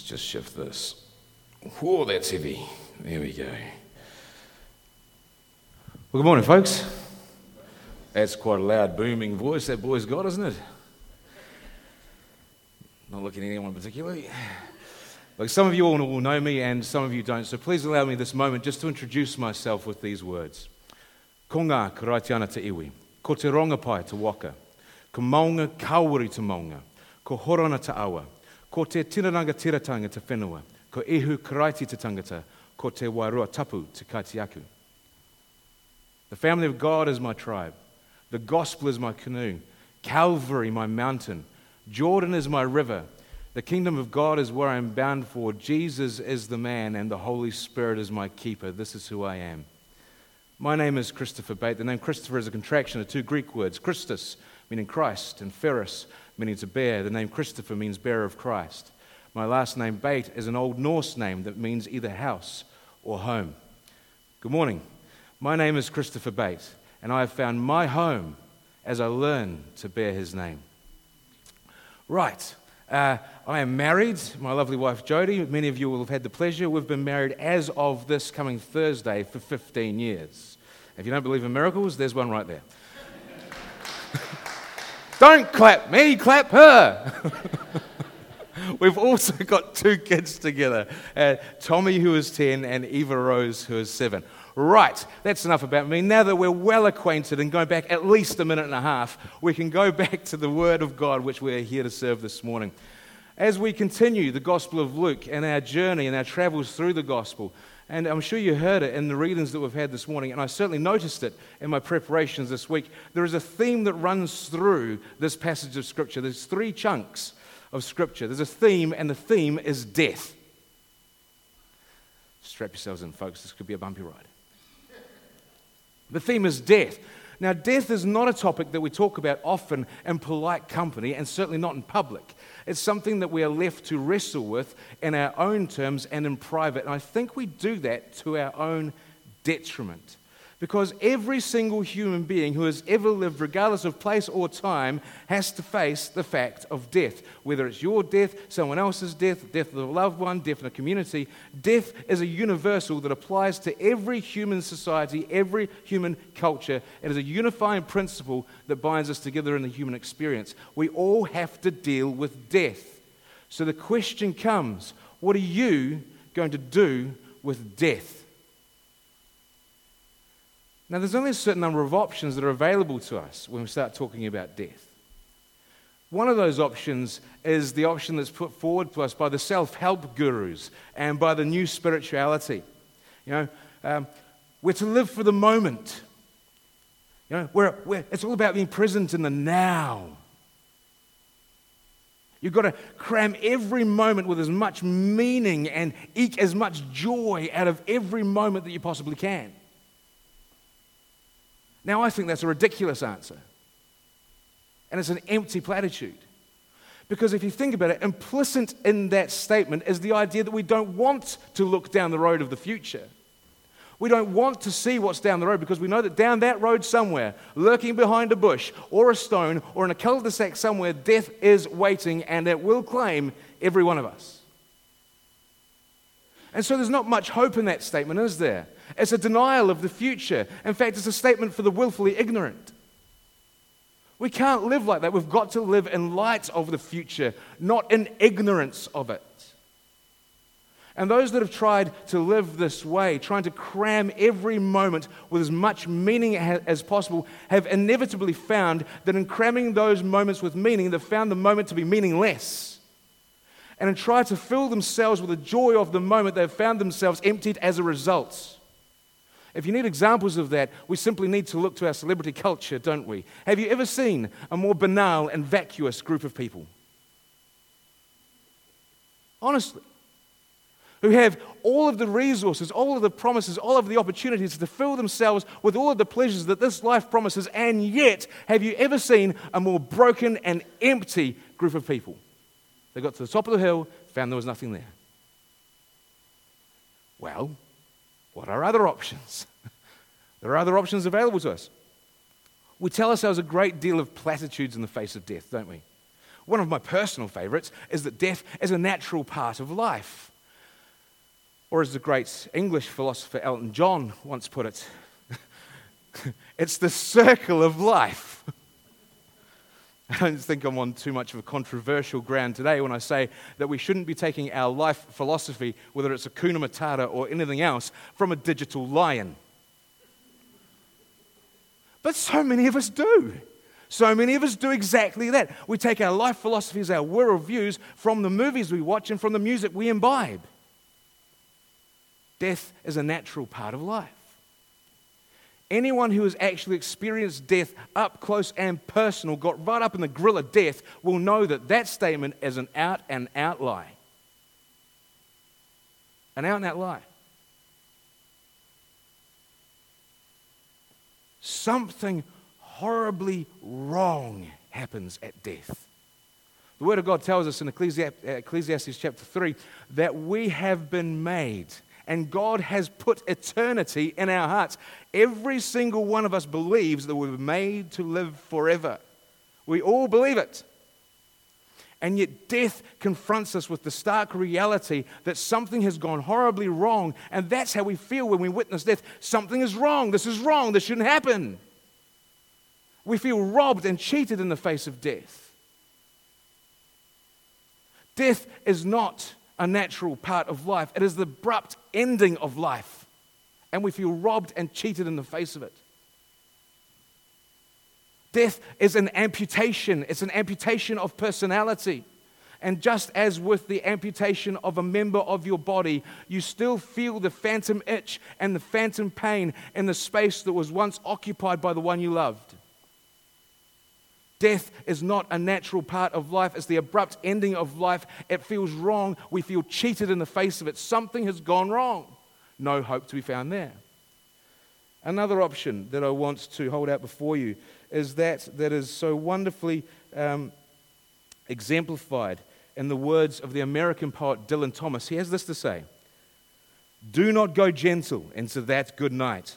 Let's just shift this. Whoa, that's heavy. There we go. Well, good morning, folks. That's quite a loud, booming voice that boy's got, isn't it? Not looking at anyone particularly. Like some of you all will know me and some of you don't, so please allow me this moment just to introduce myself with these words. Ko ngā karaitiana te iwi, ko te rongapai te waka, ko maunga kauri te maunga, ko te awa, ko te tinaranga tiratanga te whenua, ko ihu karaiti te tangata, ko te wairua tapu te kaitiaku. The family of God is my tribe. The gospel is my canoe. Calvary, my mountain. Jordan is my river. The kingdom of God is where I'm bound for. Jesus is the man, and the Holy Spirit is my keeper. This is who I am. My name is Christopher Bate. The name Christopher is a contraction of two Greek words Christus, meaning Christ, and Ferris, meaning to bear. The name Christopher means bearer of Christ. My last name, Bate, is an Old Norse name that means either house or home. Good morning. My name is Christopher Bate, and I have found my home as I learn to bear his name. Right. Uh, I am married. My lovely wife Jody. Many of you will have had the pleasure. We've been married as of this coming Thursday for 15 years. If you don't believe in miracles, there's one right there. Don't clap me, clap her. We've also got two kids together uh, Tommy, who is 10, and Eva Rose, who is 7. Right, that's enough about me. Now that we're well acquainted and going back at least a minute and a half, we can go back to the Word of God, which we're here to serve this morning. As we continue the Gospel of Luke and our journey and our travels through the Gospel, and I'm sure you heard it in the readings that we've had this morning, and I certainly noticed it in my preparations this week. There is a theme that runs through this passage of Scripture. There's three chunks of Scripture. There's a theme, and the theme is death. Strap yourselves in, folks. This could be a bumpy ride. The theme is death. Now, death is not a topic that we talk about often in polite company and certainly not in public. It's something that we are left to wrestle with in our own terms and in private. And I think we do that to our own detriment. Because every single human being who has ever lived, regardless of place or time, has to face the fact of death. Whether it's your death, someone else's death, death of a loved one, death in a community, death is a universal that applies to every human society, every human culture. It is a unifying principle that binds us together in the human experience. We all have to deal with death. So the question comes what are you going to do with death? Now, there's only a certain number of options that are available to us when we start talking about death. One of those options is the option that's put forward to us by the self help gurus and by the new spirituality. You know, um, we're to live for the moment. You know, we're, we're, it's all about being present in the now. You've got to cram every moment with as much meaning and eke as much joy out of every moment that you possibly can. Now, I think that's a ridiculous answer. And it's an empty platitude. Because if you think about it, implicit in that statement is the idea that we don't want to look down the road of the future. We don't want to see what's down the road because we know that down that road somewhere, lurking behind a bush or a stone or in a cul de sac somewhere, death is waiting and it will claim every one of us. And so there's not much hope in that statement, is there? It's a denial of the future. In fact, it's a statement for the willfully ignorant. We can't live like that. We've got to live in light of the future, not in ignorance of it. And those that have tried to live this way, trying to cram every moment with as much meaning as possible, have inevitably found that in cramming those moments with meaning, they've found the moment to be meaningless. And in trying to fill themselves with the joy of the moment, they've found themselves emptied as a result. If you need examples of that, we simply need to look to our celebrity culture, don't we? Have you ever seen a more banal and vacuous group of people? Honestly. Who have all of the resources, all of the promises, all of the opportunities to fill themselves with all of the pleasures that this life promises, and yet, have you ever seen a more broken and empty group of people? They got to the top of the hill, found there was nothing there. Well, what are other options? there are other options available to us. We tell ourselves a great deal of platitudes in the face of death, don't we? One of my personal favorites is that death is a natural part of life. Or, as the great English philosopher Elton John once put it, it's the circle of life. I don't think I'm on too much of a controversial ground today when I say that we shouldn't be taking our life philosophy, whether it's Hakuna Matata or anything else, from a digital lion. But so many of us do. So many of us do exactly that. We take our life philosophies, our worldviews from the movies we watch and from the music we imbibe. Death is a natural part of life. Anyone who has actually experienced death up close and personal, got right up in the grill of death, will know that that statement is an out and out lie. An out and out lie. Something horribly wrong happens at death. The Word of God tells us in Ecclesiastes chapter 3 that we have been made and God has put eternity in our hearts. Every single one of us believes that we're made to live forever. We all believe it. And yet, death confronts us with the stark reality that something has gone horribly wrong. And that's how we feel when we witness death. Something is wrong. This is wrong. This shouldn't happen. We feel robbed and cheated in the face of death. Death is not a natural part of life, it is the abrupt ending of life. And we feel robbed and cheated in the face of it. Death is an amputation, it's an amputation of personality. And just as with the amputation of a member of your body, you still feel the phantom itch and the phantom pain in the space that was once occupied by the one you loved. Death is not a natural part of life, it's the abrupt ending of life. It feels wrong. We feel cheated in the face of it. Something has gone wrong. No hope to be found there. Another option that I want to hold out before you is that that is so wonderfully um, exemplified in the words of the American poet Dylan Thomas. He has this to say Do not go gentle into that good night.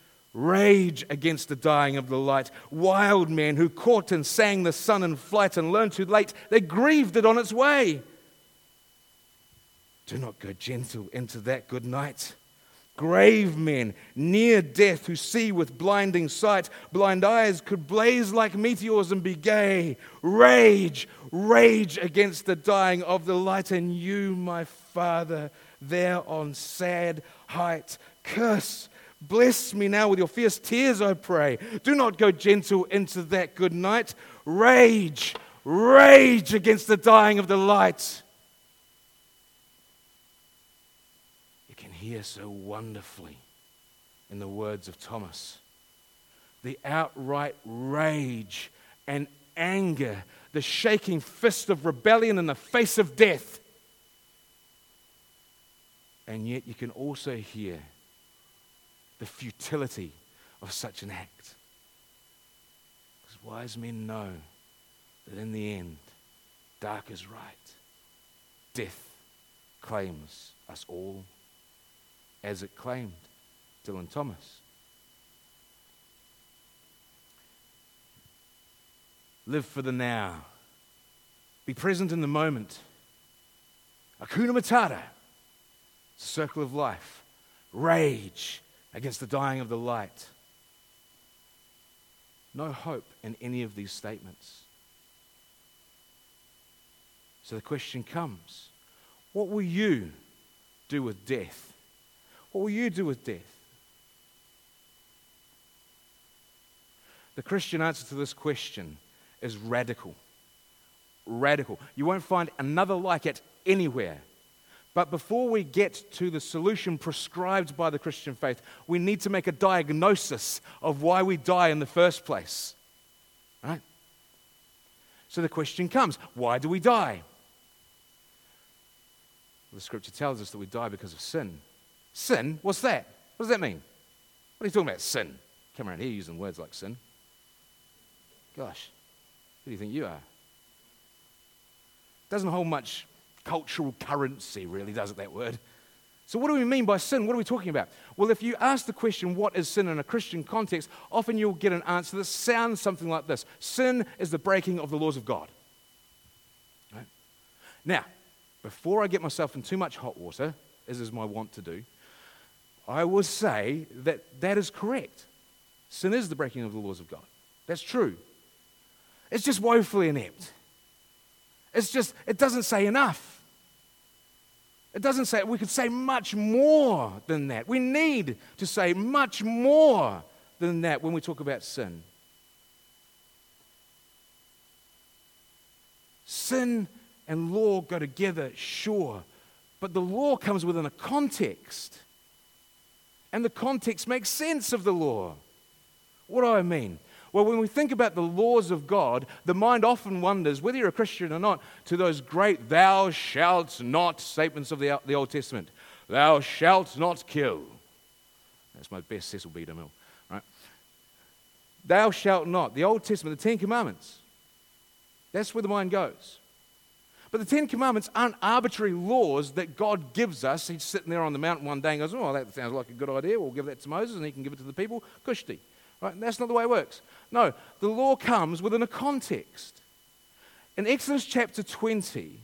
rage against the dying of the light. Wild men who caught and sang the sun in flight and learned too late, they grieved it on its way. Do not go gentle into that good night grave men near death who see with blinding sight. Blind eyes could blaze like meteors and be gay. Rage, rage against the dying of the light. And you, my Father, there on sad height, curse. Bless me now with your fierce tears, I pray. Do not go gentle into that good night. Rage, rage against the dying of the light. You can hear so wonderfully in the words of Thomas the outright rage and anger, the shaking fist of rebellion in the face of death. And yet you can also hear the futility of such an act. Because wise men know that in the end, dark is right. Death claims us all as it claimed Dylan Thomas. Live for the now. Be present in the moment. Hakuna Matata, circle of life. Rage against the dying of the light. No hope in any of these statements. So the question comes what will you do with death? What will you do with death? The Christian answer to this question is radical. Radical. You won't find another like it anywhere. But before we get to the solution prescribed by the Christian faith, we need to make a diagnosis of why we die in the first place. Right? So the question comes why do we die? Well, the scripture tells us that we die because of sin. Sin? What's that? What does that mean? What are you talking about, sin? Come around here using words like sin. Gosh, who do you think you are? Doesn't hold much cultural currency, really, does it, that word? So, what do we mean by sin? What are we talking about? Well, if you ask the question, what is sin in a Christian context, often you'll get an answer that sounds something like this Sin is the breaking of the laws of God. Right? Now, before I get myself in too much hot water, as is my wont to do, I will say that that is correct. Sin is the breaking of the laws of God. That's true. It's just woefully inept. It's just, it doesn't say enough. It doesn't say, we could say much more than that. We need to say much more than that when we talk about sin. Sin and law go together, sure, but the law comes within a context. And the context makes sense of the law. What do I mean? Well, when we think about the laws of God, the mind often wonders, whether you're a Christian or not, to those great thou shalt not statements of the, the Old Testament. Thou shalt not kill. That's my best Cecil B. DeMille, right? Thou shalt not. The Old Testament, the Ten Commandments. That's where the mind goes. But the Ten Commandments aren't arbitrary laws that God gives us. He's sitting there on the mountain one day and goes, Oh, that sounds like a good idea. We'll give that to Moses and he can give it to the people. Kushti. Right? That's not the way it works. No, the law comes within a context. In Exodus chapter 20,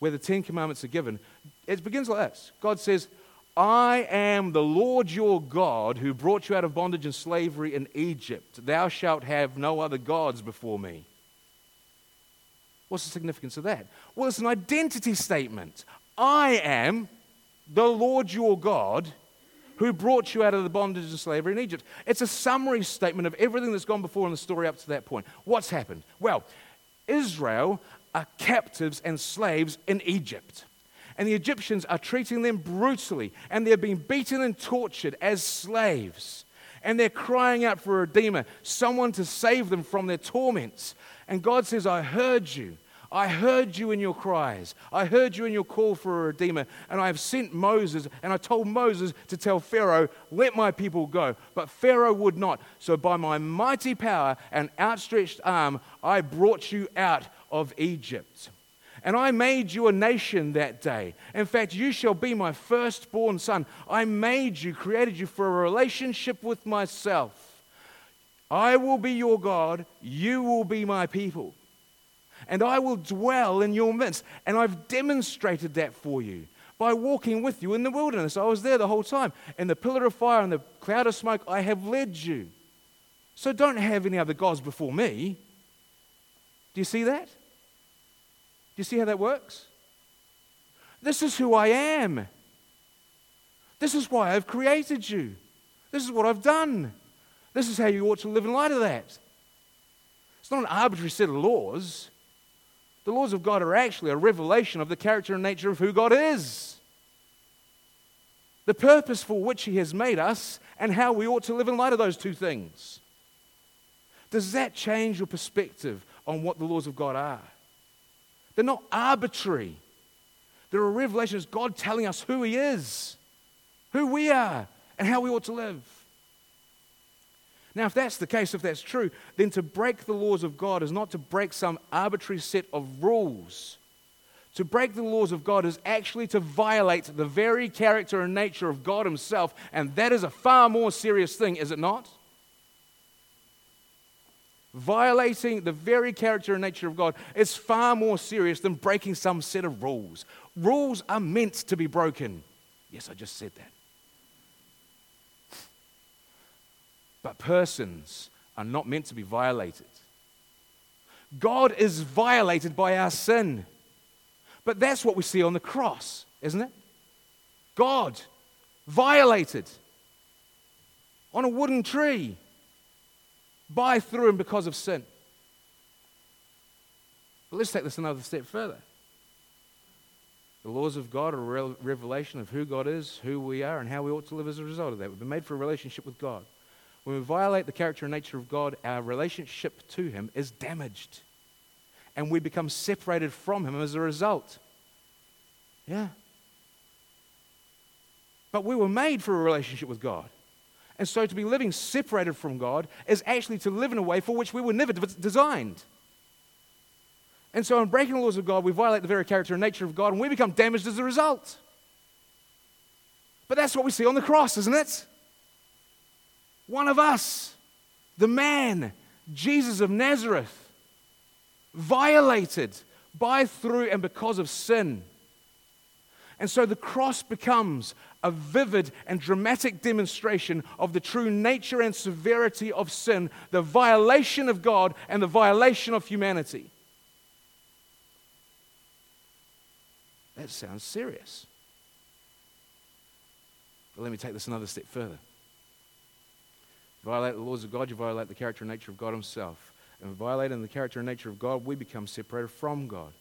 where the Ten Commandments are given, it begins like this God says, I am the Lord your God who brought you out of bondage and slavery in Egypt. Thou shalt have no other gods before me. What's the significance of that? Well, it's an identity statement. I am the Lord your God who brought you out of the bondage and slavery in Egypt. It's a summary statement of everything that's gone before in the story up to that point. What's happened? Well, Israel are captives and slaves in Egypt. And the Egyptians are treating them brutally, and they're being beaten and tortured as slaves. And they're crying out for a redeemer, someone to save them from their torments. And God says, I heard you. I heard you in your cries. I heard you in your call for a redeemer. And I have sent Moses, and I told Moses to tell Pharaoh, Let my people go. But Pharaoh would not. So by my mighty power and outstretched arm, I brought you out of Egypt. And I made you a nation that day. In fact, you shall be my firstborn son. I made you, created you for a relationship with myself. I will be your God, you will be my people and I will dwell in your midst. And I've demonstrated that for you by walking with you in the wilderness. I was there the whole time. In the pillar of fire and the cloud of smoke, I have led you. So don't have any other gods before me. Do you see that? Do you see how that works? This is who I am. This is why I've created you. This is what I've done. This is how you ought to live in light of that. It's not an arbitrary set of laws. The laws of God are actually a revelation of the character and nature of who God is. The purpose for which He has made us and how we ought to live in light of those two things. Does that change your perspective on what the laws of God are? They're not arbitrary. They're a revelation of God telling us who He is, who we are, and how we ought to live. Now, if that's the case, if that's true, then to break the laws of God is not to break some arbitrary set of rules. To break the laws of God is actually to violate the very character and nature of God Himself, and that is a far more serious thing, is it not? Violating the very character and nature of God is far more serious than breaking some set of rules. Rules are meant to be broken. Yes, I just said that. But persons are not meant to be violated. God is violated by our sin. But that's what we see on the cross, isn't it? God violated on a wooden tree by, through, and because of sin. But let's take this another step further. The laws of God are a revelation of who God is, who we are, and how we ought to live as a result of that. We've been made for a relationship with God. When we violate the character and nature of God, our relationship to Him is damaged. And we become separated from Him as a result. Yeah. But we were made for a relationship with God. And so to be living separated from God is actually to live in a way for which we were never designed. And so, in breaking the laws of God, we violate the very character and nature of God, and we become damaged as a result. But that's what we see on the cross, isn't it? One of us, the man, Jesus of Nazareth, violated by, through, and because of sin. And so the cross becomes a vivid and dramatic demonstration of the true nature and severity of sin, the violation of God and the violation of humanity. That sounds serious. But let me take this another step further. Violate the laws of God, you violate the character and nature of God Himself. And violating the character and nature of God, we become separated from God.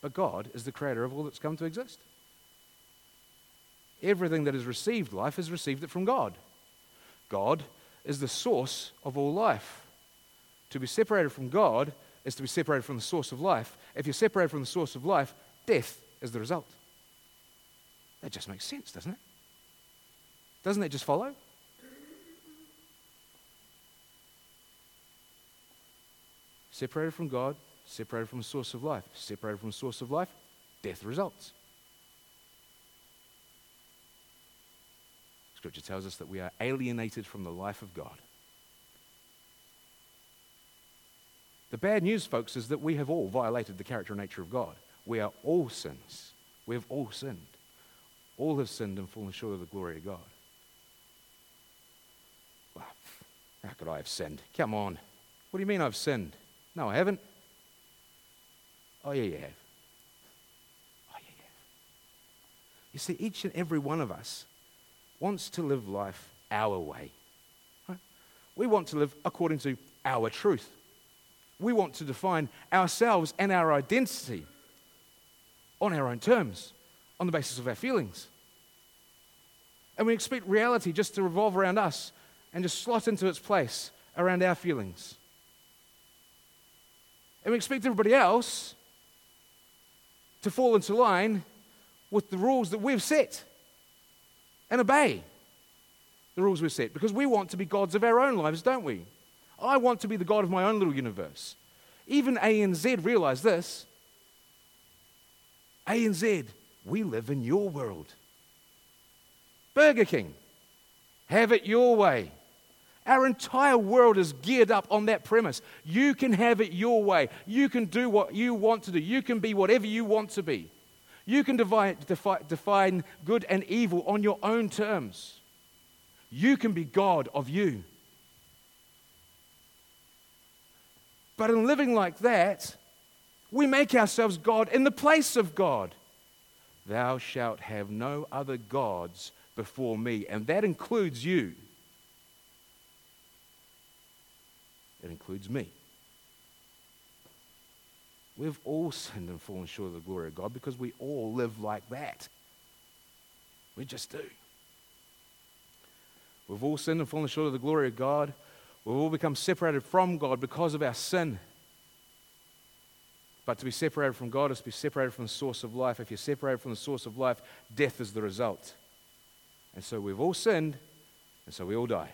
But God is the creator of all that's come to exist. Everything that has received life has received it from God. God is the source of all life. To be separated from God is to be separated from the source of life. If you're separated from the source of life, death is the result. That just makes sense, doesn't it? Doesn't that just follow? Separated from God, separated from the source of life, separated from the source of life, death results. Scripture tells us that we are alienated from the life of God. The bad news, folks, is that we have all violated the character and nature of God. We are all sins. We have all sinned. All have sinned and fallen short of the glory of God. Well, how could I have sinned? Come on. What do you mean I've sinned? No, I haven't. Oh, yeah, you have. Oh, yeah, you have. You see, each and every one of us wants to live life our way. Right? We want to live according to our truth. We want to define ourselves and our identity on our own terms, on the basis of our feelings. And we expect reality just to revolve around us and just slot into its place around our feelings. And we expect everybody else to fall into line with the rules that we've set and obey the rules we've set because we want to be gods of our own lives, don't we? I want to be the God of my own little universe. Even ANZ realize this. ANZ, we live in your world. Burger King, have it your way. Our entire world is geared up on that premise. You can have it your way. You can do what you want to do. You can be whatever you want to be. You can define, define good and evil on your own terms. You can be God of you. But in living like that, we make ourselves God in the place of God. Thou shalt have no other gods before me. And that includes you, it includes me. We've all sinned and fallen short of the glory of God because we all live like that. We just do. We've all sinned and fallen short of the glory of God. We've all become separated from God because of our sin. But to be separated from God is to be separated from the source of life. If you're separated from the source of life, death is the result. And so we've all sinned, and so we all die.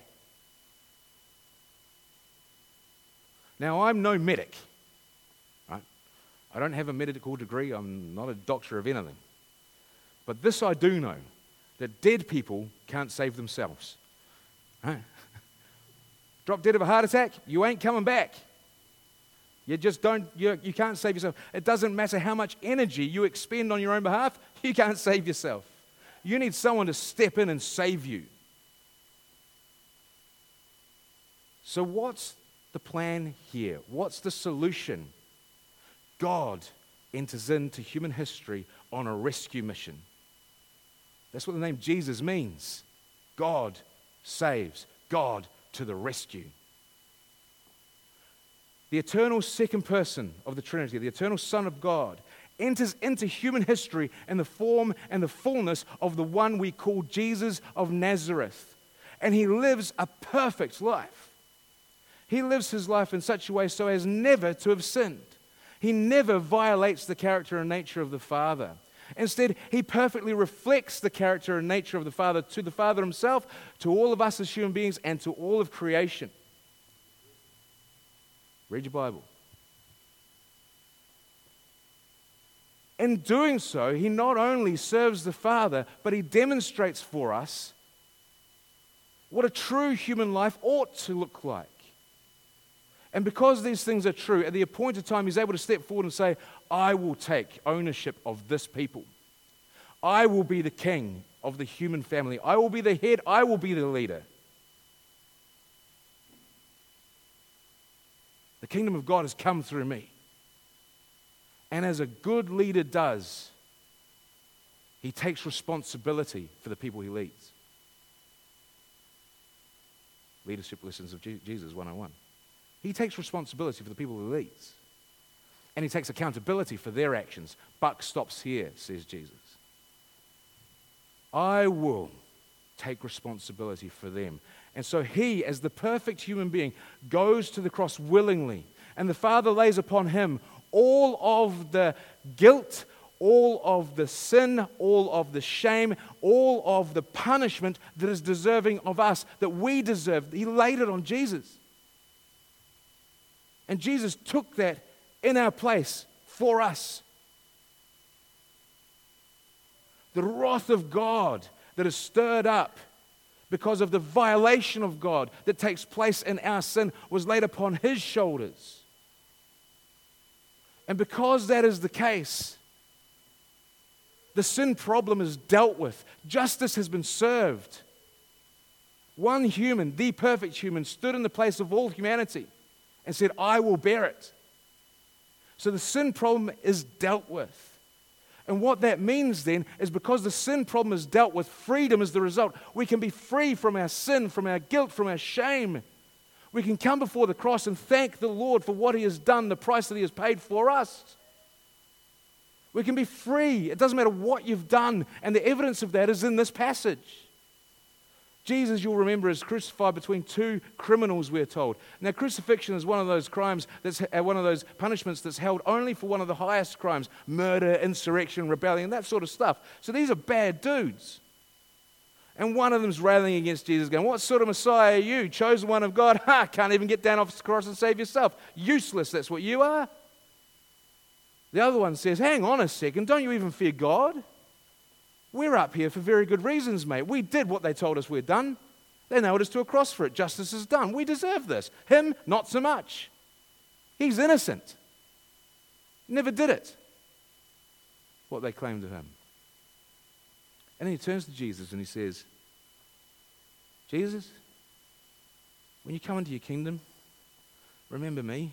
Now, I'm no medic. Right? I don't have a medical degree. I'm not a doctor of anything. But this I do know that dead people can't save themselves. Right? Drop dead of a heart attack, you ain't coming back. You just don't, you, you can't save yourself. It doesn't matter how much energy you expend on your own behalf, you can't save yourself. You need someone to step in and save you. So, what's the plan here? What's the solution? God enters into human history on a rescue mission. That's what the name Jesus means. God saves, God to the rescue the eternal second person of the Trinity, the eternal Son of God, enters into human history in the form and the fullness of the one we call Jesus of Nazareth. And he lives a perfect life. He lives his life in such a way so as never to have sinned. He never violates the character and nature of the Father. Instead, he perfectly reflects the character and nature of the Father to the Father himself, to all of us as human beings, and to all of creation. Read your Bible. In doing so, he not only serves the Father, but he demonstrates for us what a true human life ought to look like. And because these things are true, at the appointed time, he's able to step forward and say, I will take ownership of this people. I will be the king of the human family. I will be the head. I will be the leader. The kingdom of God has come through me. And as a good leader does, he takes responsibility for the people he leads. Leadership Lessons of Jesus 101. He takes responsibility for the people he leads. And he takes accountability for their actions. Buck stops here, says Jesus. I will take responsibility for them. And so he, as the perfect human being, goes to the cross willingly. And the Father lays upon him all of the guilt, all of the sin, all of the shame, all of the punishment that is deserving of us, that we deserve. He laid it on Jesus. And Jesus took that in our place for us. The wrath of God that is stirred up because of the violation of God that takes place in our sin was laid upon his shoulders. And because that is the case, the sin problem is dealt with, justice has been served. One human, the perfect human, stood in the place of all humanity and said, I will bear it. So the sin problem is dealt with. And what that means then is because the sin problem is dealt with, freedom is the result. We can be free from our sin, from our guilt, from our shame. We can come before the cross and thank the Lord for what He has done, the price that He has paid for us. We can be free. It doesn't matter what you've done. And the evidence of that is in this passage. Jesus, you'll remember, is crucified between two criminals, we're told. Now, crucifixion is one of those crimes, that's uh, one of those punishments that's held only for one of the highest crimes murder, insurrection, rebellion, that sort of stuff. So these are bad dudes. And one of them's railing against Jesus, going, What sort of Messiah are you? Chosen one of God? Ha! Can't even get down off the cross and save yourself. Useless, that's what you are. The other one says, Hang on a second, don't you even fear God? We're up here for very good reasons, mate. We did what they told us we'd done. They nailed us to a cross for it. Justice is done. We deserve this. Him, not so much. He's innocent. Never did it. What they claimed of him. And then he turns to Jesus and he says, Jesus, when you come into your kingdom, remember me.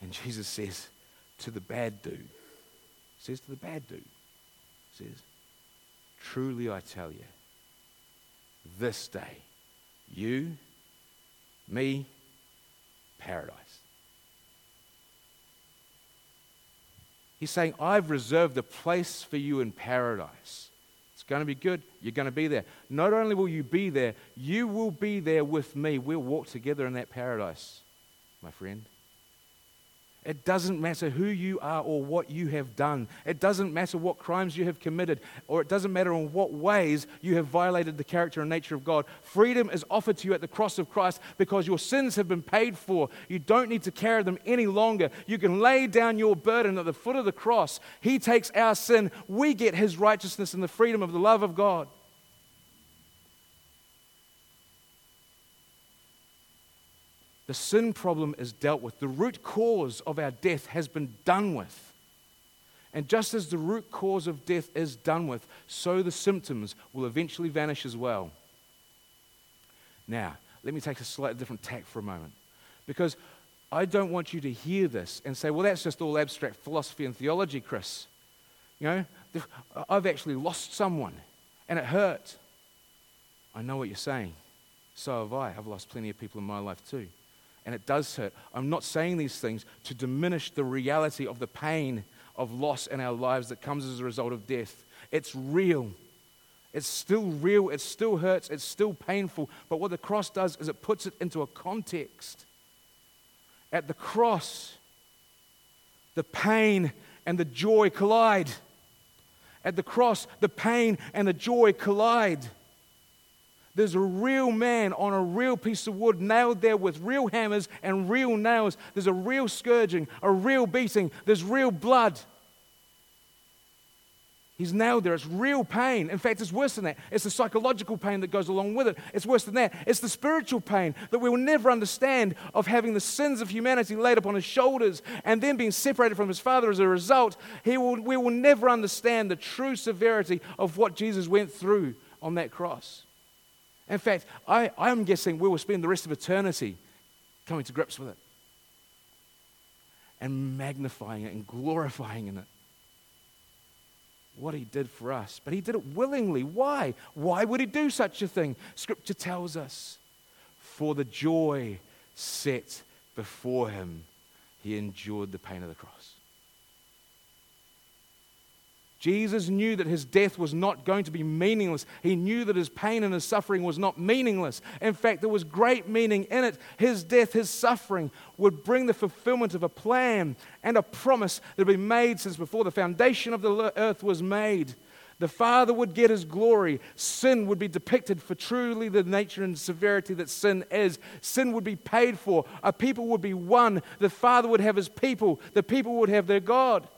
And Jesus says to the bad dude, says to the bad dude, says, Truly I tell you, this day, you, me, paradise. He's saying, I've reserved a place for you in paradise. It's going to be good. You're going to be there. Not only will you be there, you will be there with me. We'll walk together in that paradise, my friend. It doesn't matter who you are or what you have done. It doesn't matter what crimes you have committed, or it doesn't matter in what ways you have violated the character and nature of God. Freedom is offered to you at the cross of Christ because your sins have been paid for. You don't need to carry them any longer. You can lay down your burden at the foot of the cross. He takes our sin, we get His righteousness and the freedom of the love of God. The sin problem is dealt with. The root cause of our death has been done with. And just as the root cause of death is done with, so the symptoms will eventually vanish as well. Now, let me take a slightly different tack for a moment. Because I don't want you to hear this and say, well, that's just all abstract philosophy and theology, Chris. You know, I've actually lost someone and it hurt. I know what you're saying. So have I. I've lost plenty of people in my life too and it does hurt. I'm not saying these things to diminish the reality of the pain of loss in our lives that comes as a result of death. It's real. It's still real. It still hurts. It's still painful. But what the cross does is it puts it into a context. At the cross, the pain and the joy collide. At the cross, the pain and the joy collide. There's a real man on a real piece of wood nailed there with real hammers and real nails. There's a real scourging, a real beating. There's real blood. He's nailed there. It's real pain. In fact, it's worse than that. It's the psychological pain that goes along with it. It's worse than that. It's the spiritual pain that we will never understand of having the sins of humanity laid upon his shoulders and then being separated from his Father as a result. He will, we will never understand the true severity of what Jesus went through on that cross. In fact, I, I'm guessing we will spend the rest of eternity coming to grips with it and magnifying it and glorifying in it what he did for us. But he did it willingly. Why? Why would he do such a thing? Scripture tells us for the joy set before him, he endured the pain of the cross. Jesus knew that his death was not going to be meaningless. He knew that his pain and his suffering was not meaningless. In fact, there was great meaning in it. His death, his suffering would bring the fulfillment of a plan and a promise that had been made since before the foundation of the earth was made. The Father would get his glory. Sin would be depicted for truly the nature and severity that sin is. Sin would be paid for. A people would be one. The Father would have his people. The people would have their God.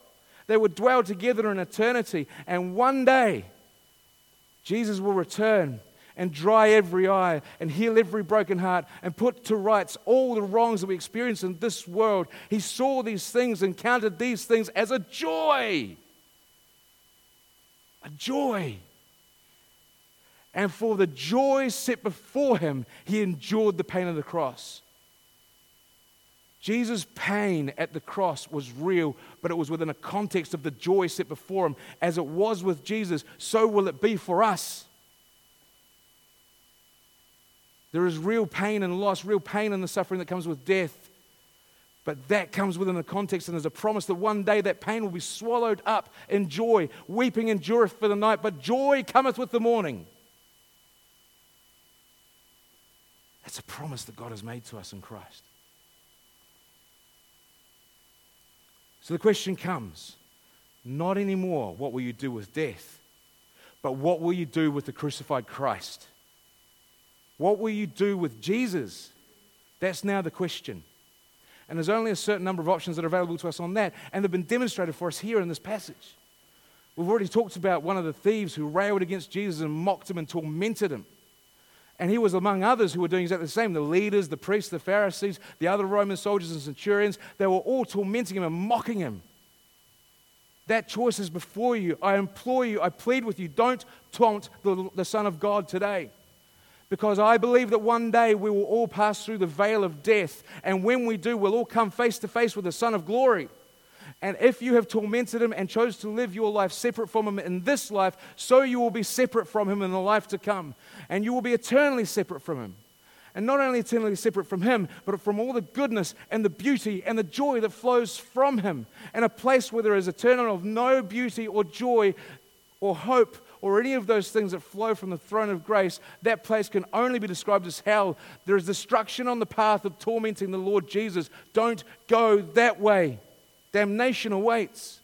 They would dwell together in eternity. And one day, Jesus will return and dry every eye and heal every broken heart and put to rights all the wrongs that we experience in this world. He saw these things and counted these things as a joy. A joy. And for the joy set before him, he endured the pain of the cross. Jesus' pain at the cross was real, but it was within a context of the joy set before him. As it was with Jesus, so will it be for us. There is real pain and loss, real pain and the suffering that comes with death. But that comes within the context, and there's a promise that one day that pain will be swallowed up in joy. Weeping endureth for the night, but joy cometh with the morning. That's a promise that God has made to us in Christ. So the question comes not anymore, what will you do with death, but what will you do with the crucified Christ? What will you do with Jesus? That's now the question. And there's only a certain number of options that are available to us on that, and they've been demonstrated for us here in this passage. We've already talked about one of the thieves who railed against Jesus and mocked him and tormented him. And he was among others who were doing exactly the same the leaders, the priests, the Pharisees, the other Roman soldiers and centurions. They were all tormenting him and mocking him. That choice is before you. I implore you, I plead with you, don't taunt the, the Son of God today. Because I believe that one day we will all pass through the veil of death. And when we do, we'll all come face to face with the Son of glory. And if you have tormented him and chose to live your life separate from him in this life, so you will be separate from him in the life to come. And you will be eternally separate from him. And not only eternally separate from him, but from all the goodness and the beauty and the joy that flows from him. And a place where there is eternal of no beauty or joy or hope or any of those things that flow from the throne of grace, that place can only be described as hell. There is destruction on the path of tormenting the Lord Jesus. Don't go that way. Damnation awaits.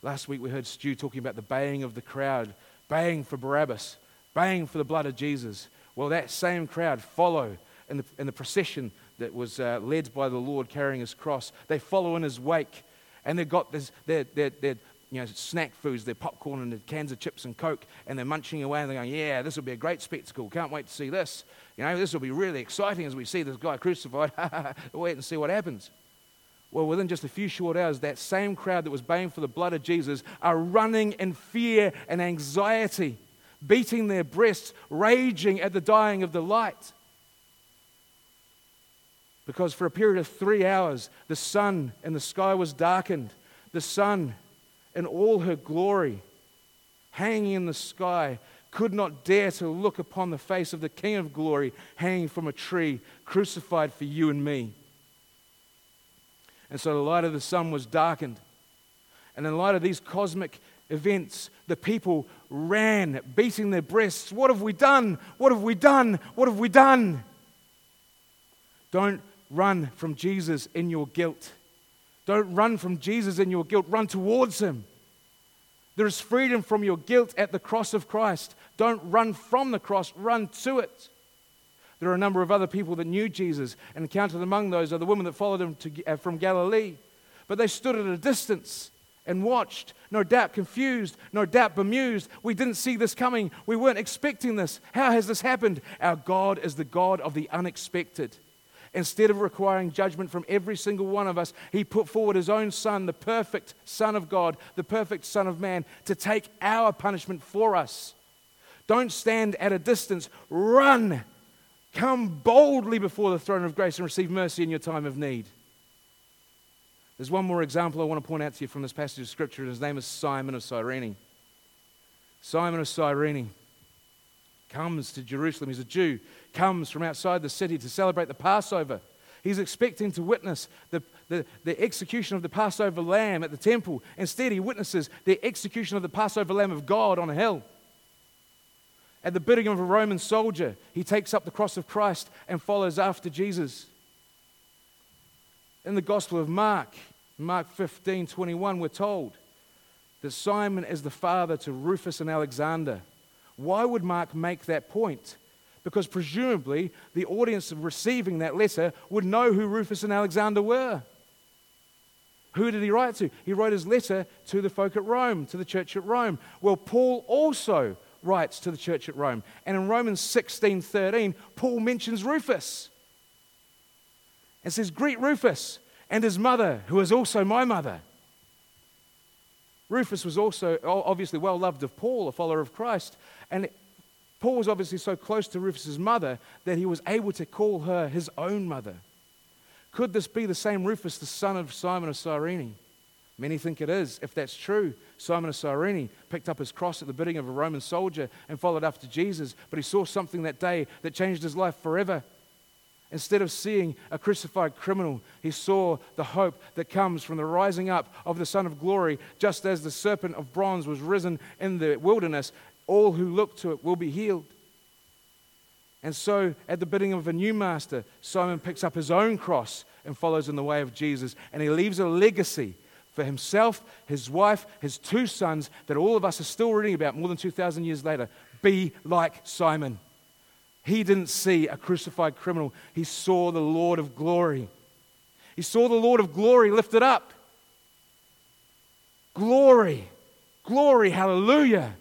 Last week we heard Stu talking about the baying of the crowd, baying for Barabbas, baying for the blood of Jesus. Well, that same crowd follow in the, in the procession that was uh, led by the Lord carrying his cross. They follow in his wake, and they've got this, their, their, their you know, snack foods, their popcorn and their cans of chips and Coke, and they're munching away and they're going, Yeah, this will be a great spectacle. Can't wait to see this. You know, this will be really exciting as we see this guy crucified. wait and see what happens. Well, within just a few short hours, that same crowd that was baying for the blood of Jesus are running in fear and anxiety, beating their breasts, raging at the dying of the light. Because for a period of three hours, the sun in the sky was darkened. The sun in all her glory, hanging in the sky, could not dare to look upon the face of the King of glory hanging from a tree, crucified for you and me. And so the light of the sun was darkened. And in light of these cosmic events, the people ran, beating their breasts. What have we done? What have we done? What have we done? Don't run from Jesus in your guilt. Don't run from Jesus in your guilt, run towards him. There is freedom from your guilt at the cross of Christ. Don't run from the cross, run to it. There are a number of other people that knew Jesus, and counted among those are the women that followed him to, uh, from Galilee. But they stood at a distance and watched, no doubt confused, no doubt bemused. We didn't see this coming. We weren't expecting this. How has this happened? Our God is the God of the unexpected. Instead of requiring judgment from every single one of us, He put forward His own Son, the perfect Son of God, the perfect Son of Man, to take our punishment for us. Don't stand at a distance, run. Come boldly before the throne of grace and receive mercy in your time of need. There's one more example I want to point out to you from this passage of Scripture. His name is Simon of Cyrene. Simon of Cyrene comes to Jerusalem. He's a Jew, comes from outside the city to celebrate the Passover. He's expecting to witness the, the, the, execution of the Passover lamb at the temple. Instead, he witnesses the execution of the Passover lamb of God on a hill. At the bidding of a Roman soldier, he takes up the cross of Christ and follows after Jesus. In the Gospel of Mark, Mark 15 21, we're told that Simon is the father to Rufus and Alexander. Why would Mark make that point? Because presumably the audience receiving that letter would know who Rufus and Alexander were. Who did he write to? He wrote his letter to the folk at Rome, to the church at Rome. Well, Paul also writes to the church at Rome. And in Romans 16 13, Paul mentions Rufus and says, Greet Rufus and his mother, who is also my mother. Rufus was also obviously well loved of Paul, a follower of Christ. And Paul was obviously so close to Rufus's mother that he was able to call her his own mother. Could this be the same Rufus, the son of Simon of Cyrene? Many think it is. If that's true, Simon of Cyrene picked up his cross at the bidding of a Roman soldier and followed after Jesus, but he saw something that day that changed his life forever. Instead of seeing a crucified criminal, he saw the hope that comes from the rising up of the Son of Glory, just as the serpent of bronze was risen in the wilderness. All who look to it will be healed. And so, at the bidding of a new master, Simon picks up his own cross and follows in the way of Jesus. And he leaves a legacy for himself, his wife, his two sons that all of us are still reading about more than 2,000 years later. Be like Simon. He didn't see a crucified criminal, he saw the Lord of glory. He saw the Lord of glory lifted up. Glory, glory, hallelujah.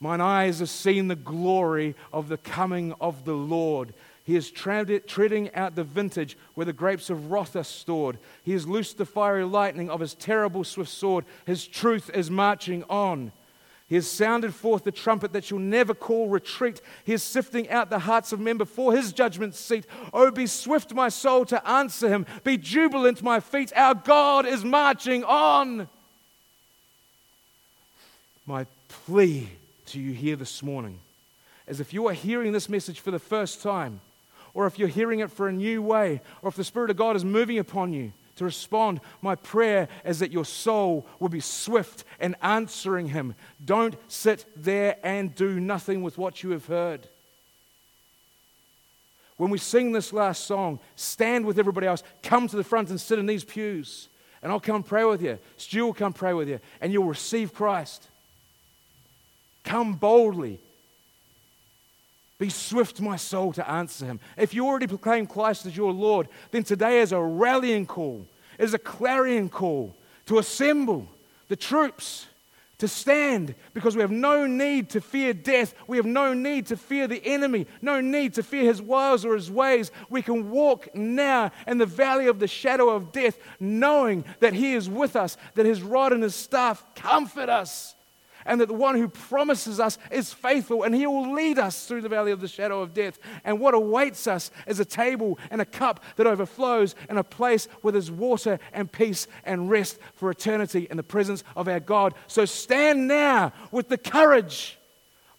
Mine eyes have seen the glory of the coming of the Lord. He is treading out the vintage where the grapes of wrath are stored. He has loosed the fiery lightning of his terrible swift sword. His truth is marching on. He has sounded forth the trumpet that shall never call retreat. He is sifting out the hearts of men before his judgment seat. Oh, be swift, my soul, to answer him. Be jubilant, my feet. Our God is marching on. My plea to you here this morning is if you are hearing this message for the first time, or if you're hearing it for a new way, or if the Spirit of God is moving upon you, to respond. My prayer is that your soul will be swift in answering Him. Don't sit there and do nothing with what you have heard. When we sing this last song, stand with everybody else, come to the front and sit in these pews, and I'll come pray with you. Stu will come pray with you, and you'll receive Christ. Come boldly, be swift, my soul, to answer him. If you already proclaim Christ as your Lord, then today is a rallying call, is a clarion call to assemble the troops, to stand, because we have no need to fear death. We have no need to fear the enemy, no need to fear his wiles or his ways. We can walk now in the valley of the shadow of death, knowing that he is with us, that his rod and his staff comfort us and that the one who promises us is faithful and he will lead us through the valley of the shadow of death. And what awaits us is a table and a cup that overflows and a place where there's water and peace and rest for eternity in the presence of our God. So stand now with the courage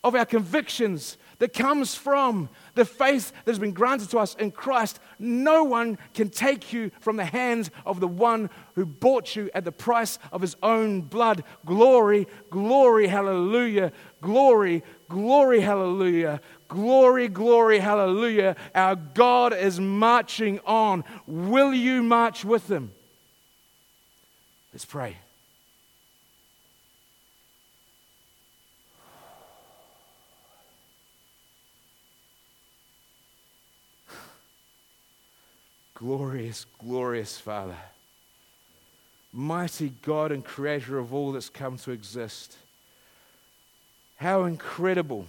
of our convictions that comes from the faith that has been granted to us in Christ, no one can take you from the hands of the one who bought you at the price of his own blood. Glory, glory, hallelujah, glory, glory, hallelujah, glory, glory, hallelujah. Our God is marching on. Will you march with him? Let's pray. Glorious, glorious Father. Mighty God and creator of all that's come to exist. How incredible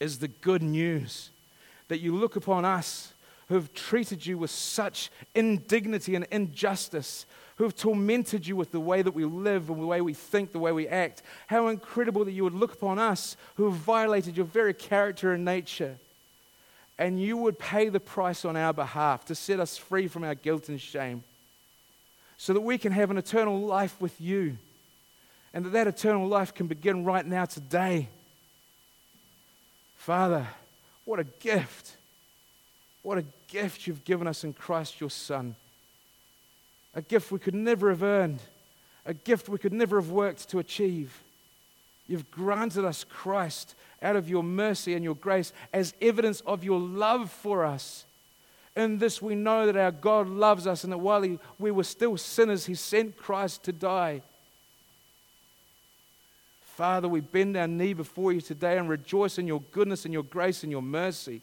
is the good news that you look upon us who have treated you with such indignity and injustice, who have tormented you with the way that we live and the way we think, the way we act. How incredible that you would look upon us who have violated your very character and nature and you would pay the price on our behalf to set us free from our guilt and shame so that we can have an eternal life with you and that that eternal life can begin right now today. Father, what a gift. What a gift you've given us in Christ your Son. A gift we could never have earned, a gift we could never have worked to achieve. You've granted us Christ out of your mercy and your grace as evidence of your love for us. In this, we know that our God loves us and that while he, we were still sinners, He sent Christ to die. Father, we bend our knee before you today and rejoice in your goodness and your grace and your mercy.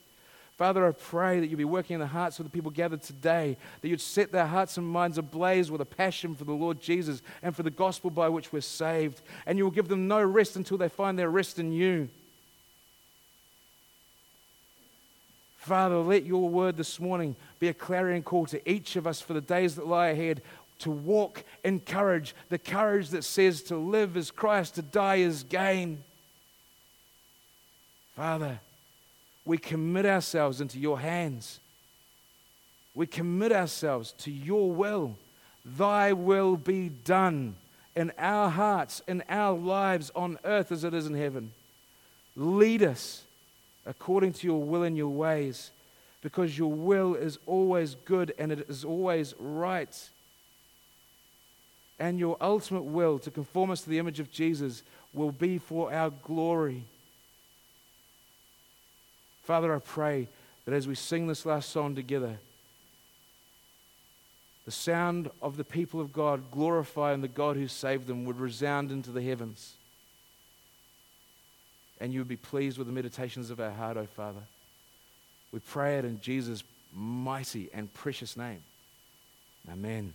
Father, I pray that you'll be working in the hearts of the people gathered today, that you'd set their hearts and minds ablaze with a passion for the Lord Jesus and for the gospel by which we're saved. And you will give them no rest until they find their rest in you. Father, let your word this morning be a clarion call to each of us for the days that lie ahead to walk in courage, the courage that says to live is Christ, to die is gain. Father, we commit ourselves into your hands. We commit ourselves to your will. Thy will be done in our hearts, in our lives on earth as it is in heaven. Lead us according to your will and your ways, because your will is always good and it is always right. And your ultimate will to conform us to the image of Jesus will be for our glory. Father, I pray that as we sing this last song together, the sound of the people of God glorifying the God who saved them would resound into the heavens and you would be pleased with the meditations of our heart, O oh Father. We pray it in Jesus' mighty and precious name. Amen.